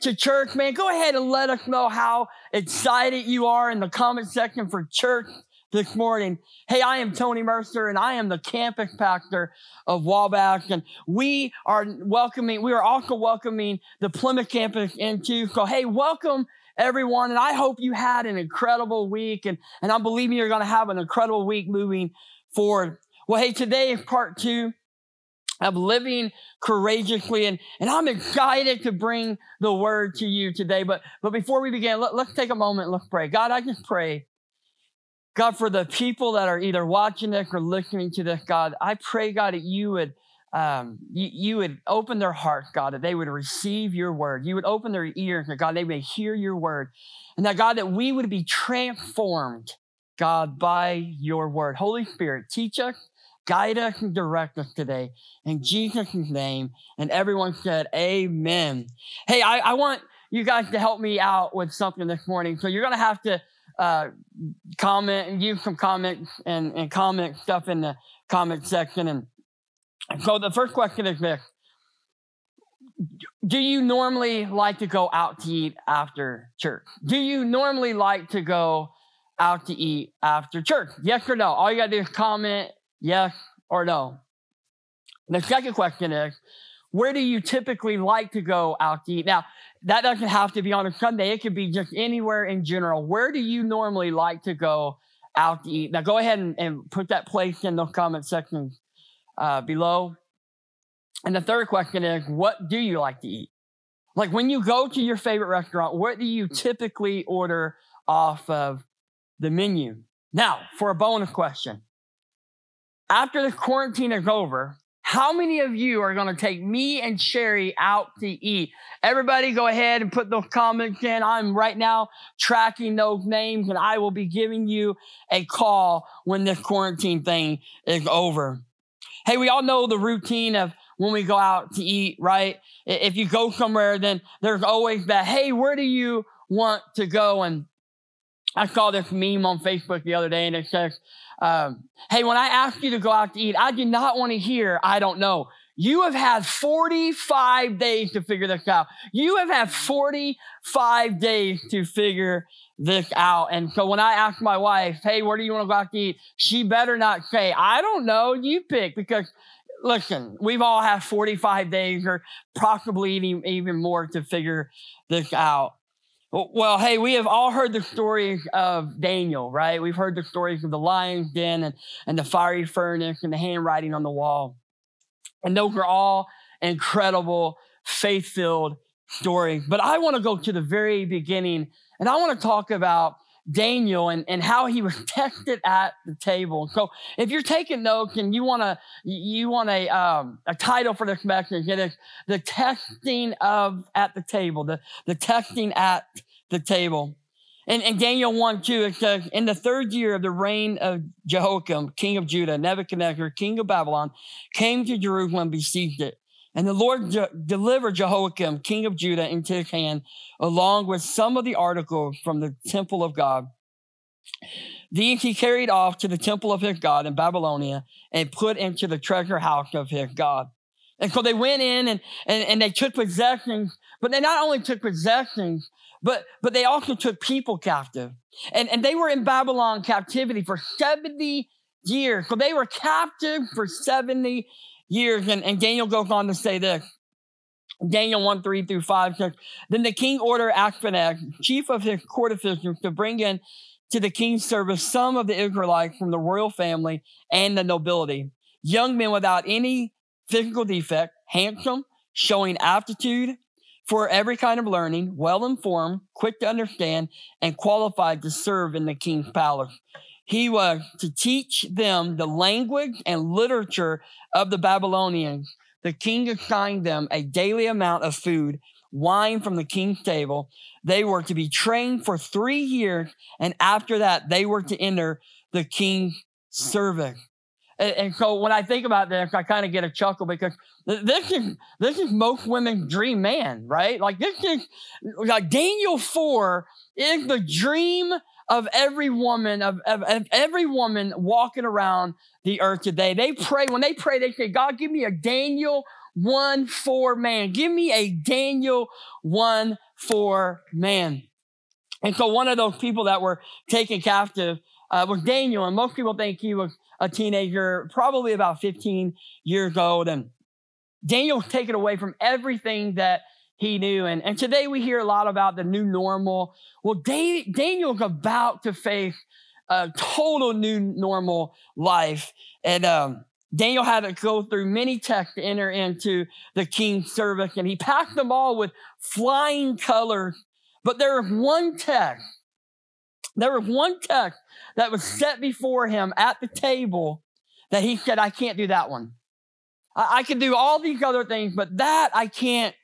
to church, man. Go ahead and let us know how excited you are in the comment section for church this morning. Hey, I am Tony Mercer and I am the campus pastor of Wabash and we are welcoming, we are also welcoming the Plymouth campus into. So, hey, welcome everyone. And I hope you had an incredible week and, and I'm believing you're going to have an incredible week moving forward. Well, hey, today is part two of living courageously. And, and I'm excited to bring the word to you today. But, but before we begin, let, let's take a moment. Let's pray. God, I just pray. God, for the people that are either watching this or listening to this, God, I pray, God, that you would, um, you, you would open their hearts, God, that they would receive your word. You would open their ears, that God, they may hear your word. And that, God, that we would be transformed, God, by your word. Holy Spirit, teach us, guide us and direct us today in Jesus' name. And everyone said, Amen. Hey, I, I want you guys to help me out with something this morning. So you're going to have to uh, comment and use some comments and, and comment stuff in the comment section. And, so the first question is this Do you normally like to go out to eat after church? Do you normally like to go out to eat after church? Yes or no? All you got to do is comment Yes or no? The second question is, where do you typically like to go out to eat? Now, that doesn't have to be on a Sunday. It could be just anywhere in general. Where do you normally like to go out to eat? Now, go ahead and, and put that place in the comment section uh, below. And the third question is, what do you like to eat? Like when you go to your favorite restaurant, what do you typically order off of the menu? Now, for a bonus question, after the quarantine is over, how many of you are going to take me and Sherry out to eat? Everybody go ahead and put those comments in. I'm right now tracking those names and I will be giving you a call when this quarantine thing is over. Hey, we all know the routine of when we go out to eat, right? If you go somewhere, then there's always that, hey, where do you want to go? And I saw this meme on Facebook the other day and it says, um, hey, when I ask you to go out to eat, I do not want to hear, I don't know. You have had 45 days to figure this out. You have had 45 days to figure this out. And so when I ask my wife, hey, where do you want to go out to eat? She better not say, I don't know, you pick, because listen, we've all had 45 days or possibly even, even more to figure this out. Well, hey, we have all heard the stories of Daniel, right? We've heard the stories of the lion's den and, and the fiery furnace and the handwriting on the wall. And those are all incredible, faith filled stories. But I want to go to the very beginning and I want to talk about Daniel and, and how he was tested at the table. So if you're taking notes and you want to, you want a, um, a title for this message, it is the testing of at the table, the, the testing at the table. And, and Daniel 1 2, it says, In the third year of the reign of Jehoiakim, king of Judah, Nebuchadnezzar, king of Babylon, came to Jerusalem, and besieged it. And the Lord je- delivered Jehoiakim, king of Judah, into his hand, along with some of the articles from the temple of God. These he carried off to the temple of his God in Babylonia and put into the treasure house of his God. And so they went in and, and, and they took possessions, but they not only took possessions, but, but they also took people captive. And, and they were in Babylon captivity for 70 years. So they were captive for 70 years. And, and Daniel goes on to say this. Daniel 1, 3 through 5 says, Then the king ordered Ashpenaz, chief of his court officials, to bring in to the king's service some of the Israelites from the royal family and the nobility, young men without any physical defect, handsome, showing aptitude for every kind of learning, well informed, quick to understand, and qualified to serve in the king's palace. He was to teach them the language and literature of the Babylonians. The king assigned them a daily amount of food wine from the king's table. They were to be trained for three years, and after that, they were to enter the king's service. And, so when I think about this, I kind of get a chuckle because this is this is most women's dream man, right? Like this is like Daniel 4 is the dream of every woman, of, of, of, every woman walking around the earth today. They pray, when they pray, they say, God, give me a Daniel 1 4 man. Give me a Daniel 1 4 man. And so one of those people that were taken captive uh, was Daniel. And most people think he was a teenager, probably about 15 years old. And Daniel was taken away from everything that he knew. And, and today we hear a lot about the new normal. Well, Daniel's about to face a total new normal life. And um, Daniel had to go through many tests to enter into the king's service, and he passed them all with flying colors. But there was one test. There was one test that was set before him at the table that he said, I can't do that one. I, I can do all these other things, but that I can't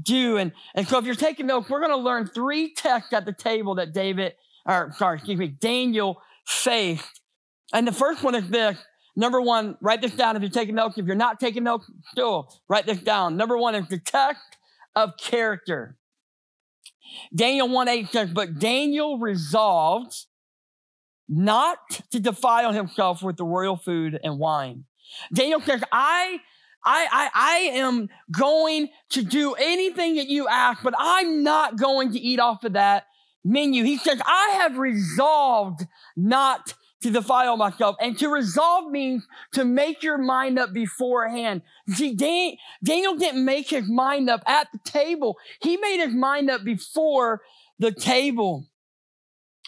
do. And, and so if you're taking notes, we're going to learn three texts at the table that David, or sorry, excuse me, Daniel faced. And the first one is this. Number one, write this down if you're taking notes. If you're not taking notes, still write this down. Number one is the test of character. Daniel 1 8 says, But Daniel resolved not to defile himself with the royal food and wine. Daniel says, I I, I, I am going to do anything that you ask, but I'm not going to eat off of that menu. He says, I have resolved not to defile myself. And to resolve means to make your mind up beforehand. See, Daniel didn't make his mind up at the table. He made his mind up before the table.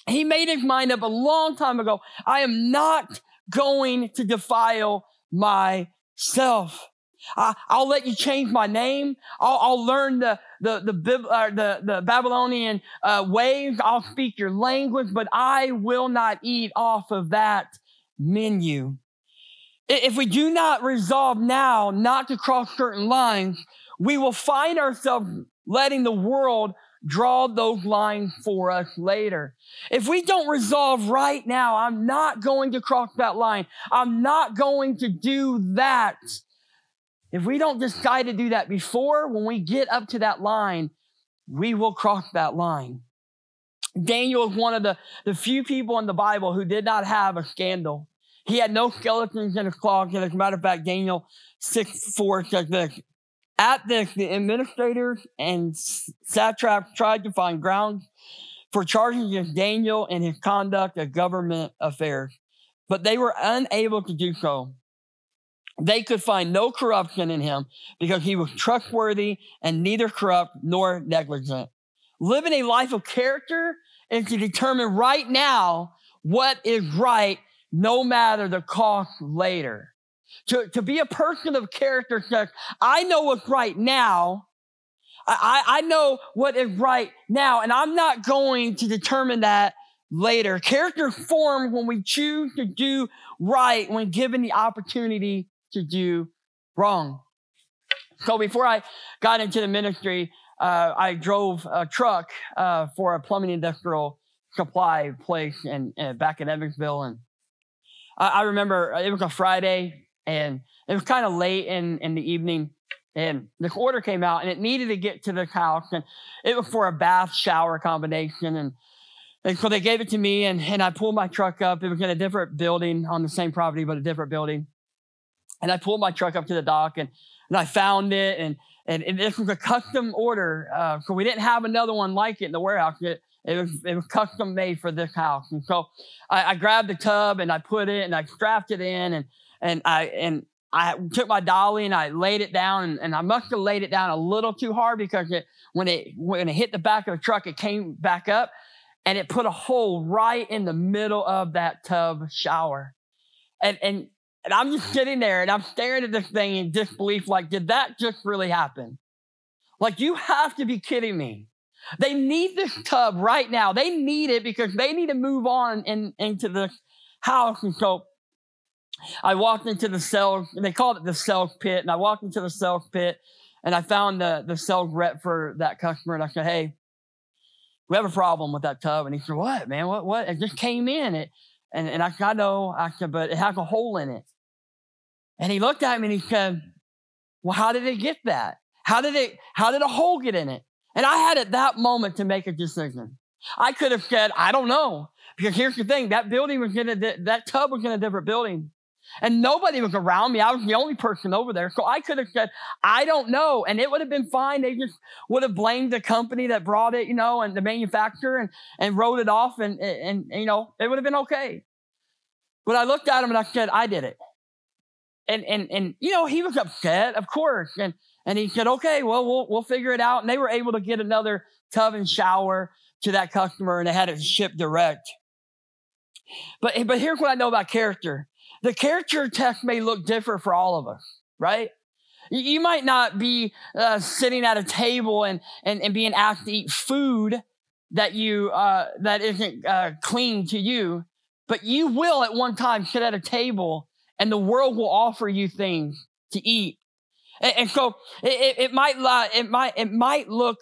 He made his mind up a long time ago. I am not going to defile myself. I, will let you change my name. I'll, I'll learn the the the, uh, the, the Babylonian uh, ways. I'll speak your language, but I will not eat off of that menu. If we do not resolve now not to cross certain lines, we will find ourselves letting the world draw those lines for us later. If we don't resolve right now, I'm not going to cross that line. I'm not going to do that if we don't decide to do that before, when we get up to that line, we will cross that line. Daniel is one of the, the few people in the Bible who did not have a scandal. He had no skeletons in his closet. As a matter of fact, Daniel 6 4 says this. At this, the administrators and satraps tried to find grounds for charging against Daniel and his conduct of government affairs, but they were unable to do so. They could find no corruption in him because he was trustworthy and neither corrupt nor negligent. Living a life of character is to determine right now what is right, no matter the cost later. To, to be a person of character says, I know what's right now. I, I know what is right now, and I'm not going to determine that later. Character formed when we choose to do right when given the opportunity to do wrong. So before I got into the ministry, uh, I drove a truck uh, for a plumbing industrial supply place and back in Evansville. And I, I, remember it was a Friday and it was kind of late in, in the evening. And this order came out and it needed to get to the house. And it was for a bath shower combination. And, and so they gave it to me and, and I pulled my truck up. It was in a different building on the same property, but a different building. And I pulled my truck up to the dock and, and I found it. And, and, and this was a custom order. Uh, so we didn't have another one like it in the warehouse. It, it was, it was custom made for this house. And so I, I grabbed the tub and I put it and I strapped it in and, and I, and I took my dolly and I laid it down and, and I must have laid it down a little too hard because it, when it, when it hit the back of the truck, it came back up and it put a hole right in the middle of that tub shower. And, and and I'm just sitting there and I'm staring at this thing in disbelief, like, did that just really happen? Like, you have to be kidding me. They need this tub right now. They need it because they need to move on in, into the house. And so I walked into the cell, they called it the cell pit, and I walked into the cell pit and I found the, the sales rep for that customer and I said, Hey, we have a problem with that tub. And he said, What, man? What, what? It just came in. It, and, and I said, I know. I said, but it has a hole in it. And he looked at me and he said, Well, how did it get that? How did it, how did a hole get in it? And I had at that moment to make a decision. I could have said, I don't know. Because here's the thing, that building was in a, that tub was in a different building. And nobody was around me. I was the only person over there. So I could have said, I don't know. And it would have been fine. They just would have blamed the company that brought it, you know, and the manufacturer and, and wrote it off. And, and, and, you know, it would have been okay. But I looked at him and I said, I did it. And, and, and, you know, he was upset, of course. And, and he said, okay, well, we'll, we'll figure it out. And they were able to get another tub and shower to that customer and they had it shipped direct. But, but here's what I know about character. The character test may look different for all of us, right? You might not be uh, sitting at a table and, and, and being asked to eat food that you uh, that isn't uh, clean to you, but you will at one time sit at a table and the world will offer you things to eat. And, and so it, it, might it might it might look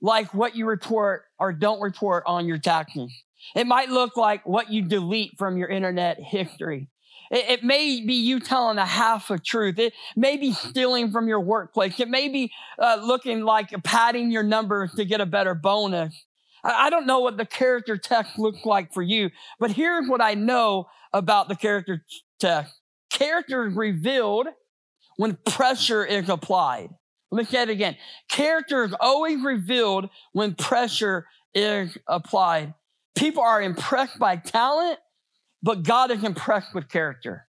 like what you report or don't report on your taxes. It might look like what you delete from your internet history. It, it, may be you telling a half of truth. It may be stealing from your workplace. It may be uh, looking like padding your numbers to get a better bonus. I, I don't know what the character test looks like for you, but here's what I know about the character test. Character is revealed when pressure is applied. Let me say it again. Character is always revealed when pressure is applied. People are impressed by talent but God is impressed with character.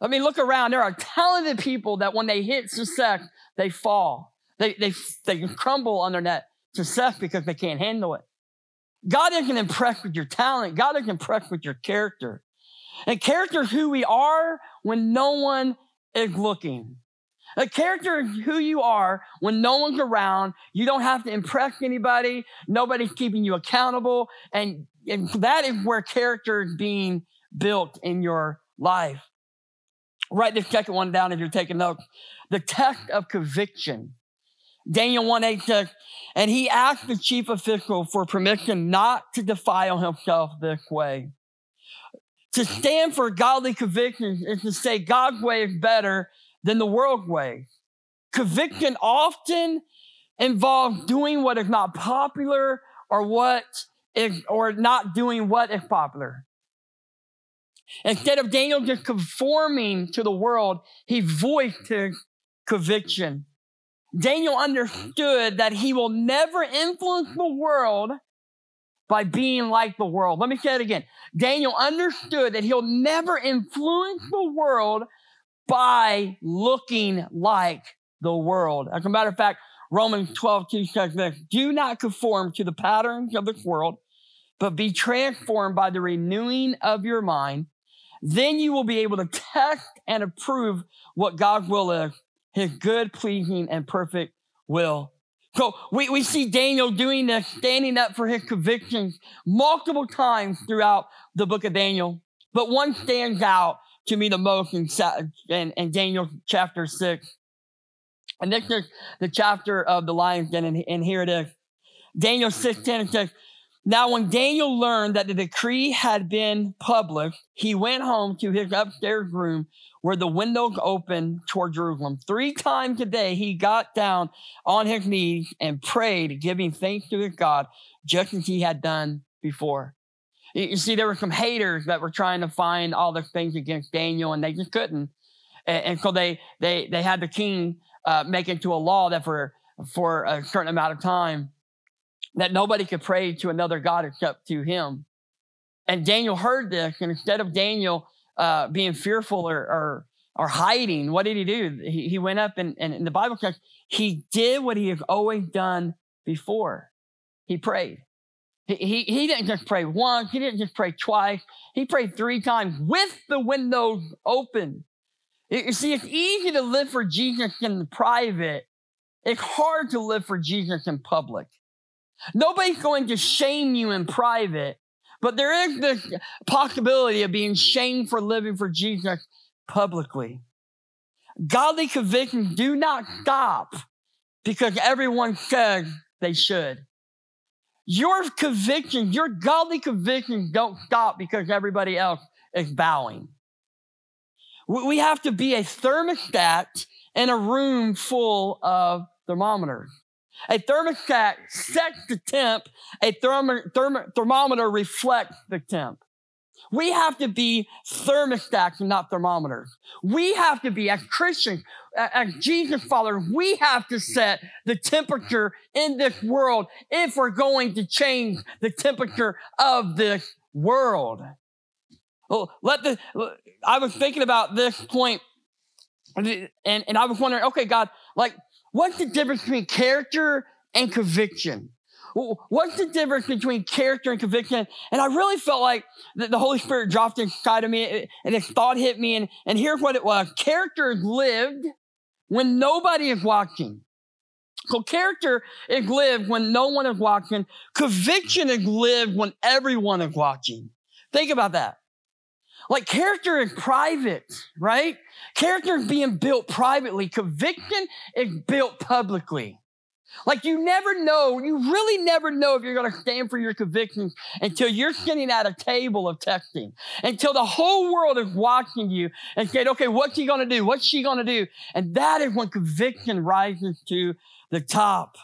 I mean, look around. There are talented people that when they hit success, they fall. They, they, they crumble under that success because they can't handle it. God isn't impressed with your talent. God is impressed with your character. And character is who we are when no one is looking. A character is who you are when no one's around. You don't have to impress anybody. Nobody's keeping you accountable. And, and that is where character is being built in your life. Write this second one down if you're taking notes. The test of conviction. Daniel 1 8 says, and he asked the chief official for permission not to defile himself this way. To stand for godly conviction is to say God's way is better than the world way. Conviction often involves doing what is not popular or what is, or not doing what is popular. Instead of Daniel just conforming to the world, he voiced his conviction. Daniel understood that he will never influence the world by being like the world. Let me say it again. Daniel understood that he'll never influence the world by looking like the world. As a matter of fact, Romans 12, 2 says this Do not conform to the patterns of this world, but be transformed by the renewing of your mind. Then you will be able to test and approve what God's will is, his good, pleasing, and perfect will. So we, we see Daniel doing this, standing up for his convictions multiple times throughout the book of Daniel. But one stands out to me the most in, in, in Daniel chapter 6. And this is the chapter of the lion's den, and, and here it is. Daniel 6 10 says, Now when Daniel learned that the decree had been published, he went home to his upstairs room where the windows opened toward Jerusalem. Three times a day he got down on his knees and prayed, giving thanks to his God, just as he had done before. You see, there were some haters that were trying to find all the things against Daniel, and they just couldn't. And, and so they they they had the king uh, make into a law that for for a certain amount of time that nobody could pray to another god except to him. And Daniel heard this, and instead of Daniel uh, being fearful or, or or hiding, what did he do? He, he went up and, and the Bible says he did what he has always done before. He prayed. He, he, didn't just pray once, he didn't just pray twice, he prayed three times with the windows open. You see, it's easy to live for Jesus in private. It's hard to live for Jesus in public. Nobody's going to shame you in private, but there is this possibility of being shamed for living for Jesus publicly. Godly convictions do not stop because everyone says they should. Your convictions, your godly convictions don't stop because everybody else is bowing. We have to be a thermostat in a room full of thermometers. A thermostat sets the temp, a therm- therm- thermometer reflects the temp. We have to be thermostats and not thermometers. We have to be, as Christians, as Jesus followers, we have to set the temperature in this world if we're going to change the temperature of this world. Well, let the, I was thinking about this point and, and I was wondering, okay, God, like, what's the difference between character and conviction? What's the difference between character and conviction? And I really felt like the Holy Spirit dropped inside of me and this thought hit me. And, and here's what it was. Character is lived when nobody is watching. So character is lived when no one is watching. Conviction is lived when everyone is watching. Think about that. Like character is private, right? Character is being built privately. Conviction is built publicly. Like you never know, you really never know if you're going to stand for your convictions until you're sitting at a table of testing, until the whole world is watching you and saying, okay, what's he going to do? What's she going to do? And that is when conviction rises to the top.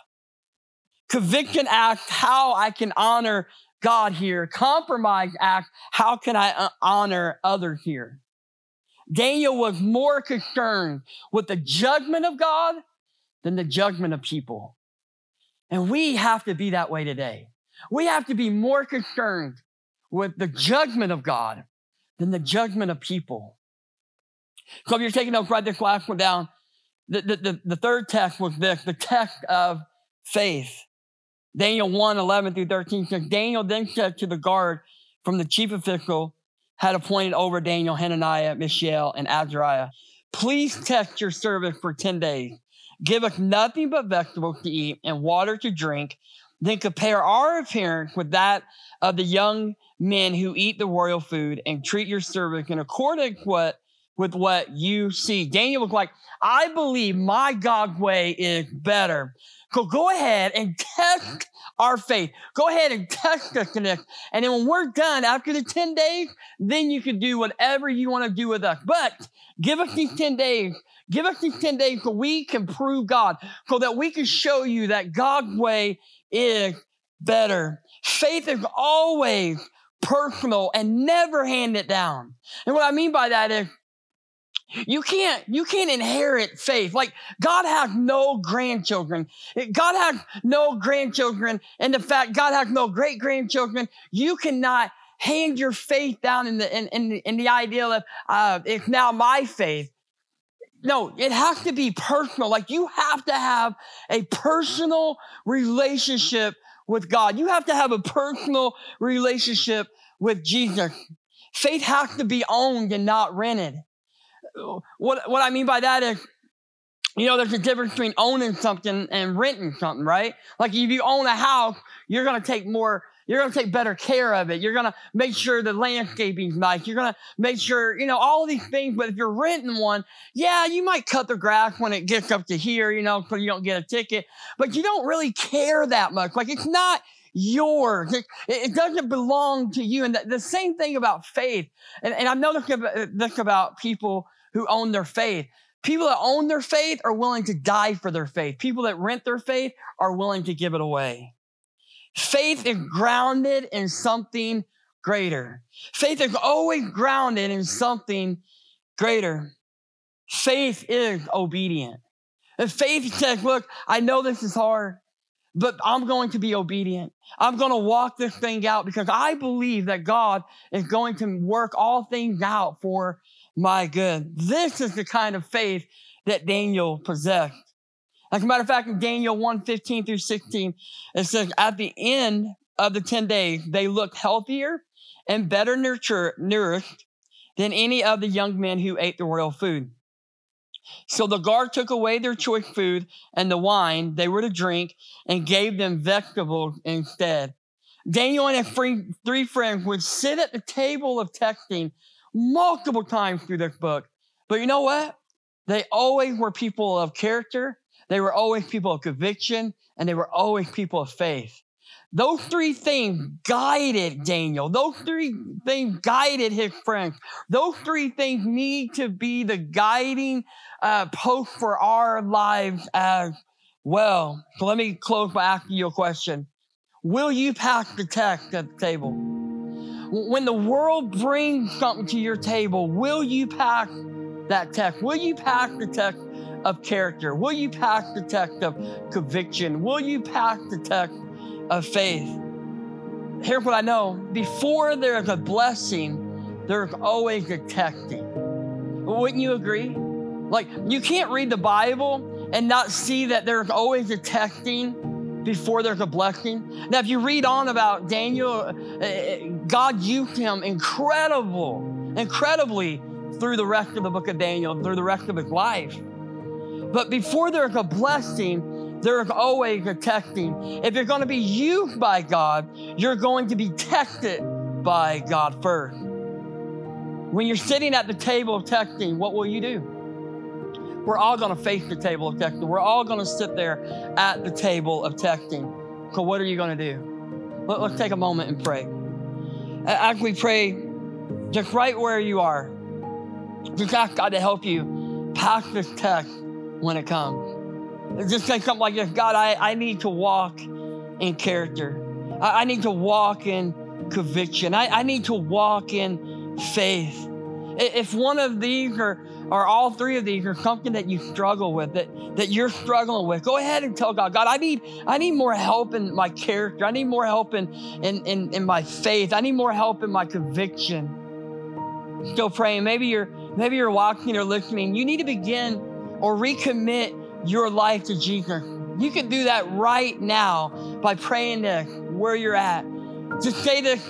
Conviction asks how I can honor God here. Compromise act, how can I uh, honor others here? Daniel was more concerned with the judgment of God than the judgment of people. And we have to be that way today. We have to be more concerned with the judgment of God than the judgment of people. So if you're taking notes, write this last one down. The, the, the, the third text was this, the text of faith. Daniel 1, 11 through 13 says, Daniel then said to the guard from the chief official had appointed over Daniel, Hananiah, Mishael, and Azariah, please test your service for 10 days Give us nothing but vegetables to eat and water to drink. Then compare our appearance with that of the young men who eat the royal food and treat your servants in accordance with, with what you see. Daniel was like, I believe my God way is better. So go ahead and test our faith. Go ahead and test us in this. And then when we're done after the 10 days, then you can do whatever you want to do with us. But give us these 10 days Give us these 10 days so we can prove God, so that we can show you that God's way is better. Faith is always personal and never hand it down. And what I mean by that is you can't, you can't inherit faith. Like God has no grandchildren. God has no grandchildren. And the fact God has no great grandchildren, you cannot hand your faith down in the, in, in, in the idea of, uh, it's now my faith. No, it has to be personal. Like you have to have a personal relationship with God. You have to have a personal relationship with Jesus. Faith has to be owned and not rented. What, what I mean by that is, you know, there's a difference between owning something and renting something, right? Like if you own a house, you're to take more you're to take better care of it. You're to make sure the landscaping's nice. You're to make sure, you know, all these things. But if you're renting one, yeah, you might cut the grass when it gets up to here, you know, so you don't get a ticket. But you don't really care that much. Like it's not yours. It, it doesn't belong to you. And the, the same thing about faith. And, and I know this about, this about people who own their faith. People that own their faith are willing to die for their faith. People that rent their faith are willing to give it away. Faith is grounded in something greater. Faith is always grounded in something greater. Faith is obedient. And faith says, look, I know this is hard, but I'm going to be obedient. I'm going to walk this thing out because I believe that God is going to work all things out for my good. This is the kind of faith that Daniel possessed. As a matter of fact, in Daniel 1 15 through 16, it says, At the end of the 10 days, they looked healthier and better nurture, nourished than any of the young men who ate the royal food. So the guard took away their choice food and the wine they were to drink and gave them vegetables instead. Daniel and his three friends would sit at the table of testing multiple times through this book. But you know what? They always were people of character they were always people of conviction, and they were always people of faith. Those three things guided Daniel. Those three things guided his friends. Those three things need to be the guiding uh, post for our lives as well. So let me close by asking you a question. Will you pass the test at the table? When the world brings something to your table, will you pass that test? Will you pass the test of character? Will you pass the test of conviction? Will you pass the test of faith? Here's what I know before there's a blessing, there's always a testing. Wouldn't you agree? Like, you can't read the Bible and not see that there's always a testing before there's a blessing. Now, if you read on about Daniel, uh, God used him incredible, incredibly through the rest of the book of Daniel, through the rest of his life. But before there's a blessing, there's always a testing. If you're going to be used by God, you're going to be tested by God first. When you're sitting at the table of testing, what will you do? We're all going to face the table of testing. We're all going to sit there at the table of testing. So, what are you going to do? Let, us take a moment and pray. As we pray, just right where you are, just ask God to help you pass this test when it comes. Just say something like this God, I, I need to walk in character. I, I need to walk in conviction. I, I need to walk in faith. If one of these are or all three of these are something that you struggle with, that, that you're struggling with, go ahead and tell God, God, I need, I need more help in my character. I need more help in, in, in, in my faith. I need more help in my conviction. Still praying. Maybe you're, maybe you're watching or listening. You need to begin or recommit your life to Jesus. You can do that right now by praying this where you're at. Just say this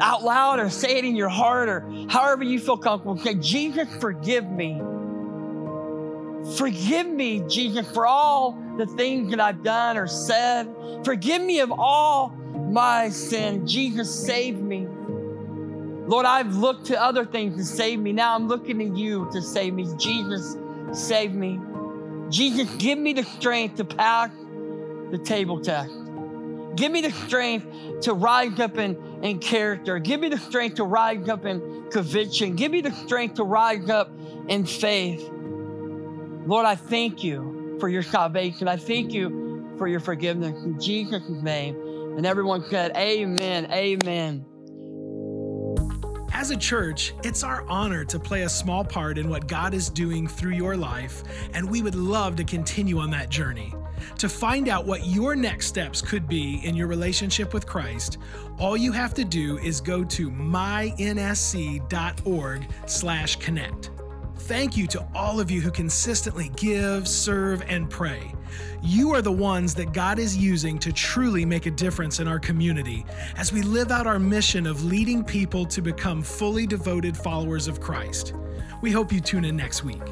out loud or say it in your heart or however you feel comfortable. Say, Jesus, forgive me. Forgive me, Jesus, for all the things that I've done or said. Forgive me of all my sin. Jesus, save me. Lord, I've looked to other things to save me. Now I'm looking to you to save me. Jesus, save me. Jesus, give me the strength to pass the table test. Give me the strength to rise up in, in character. Give me the strength to rise up in conviction. Give me the strength to rise up in faith. Lord, I thank you for your salvation. I thank you for your forgiveness. In Jesus' name. And everyone said, Amen. Amen. As a church, it's our honor to play a small part in what God is doing through your life, and we would love to continue on that journey. To find out what your next steps could be in your relationship with Christ, all you have to do is go to mynsc.org/connect. Thank you to all of you who consistently give, serve, and pray. You are the ones that God is using to truly make a difference in our community as we live out our mission of leading people to become fully devoted followers of Christ. We hope you tune in next week.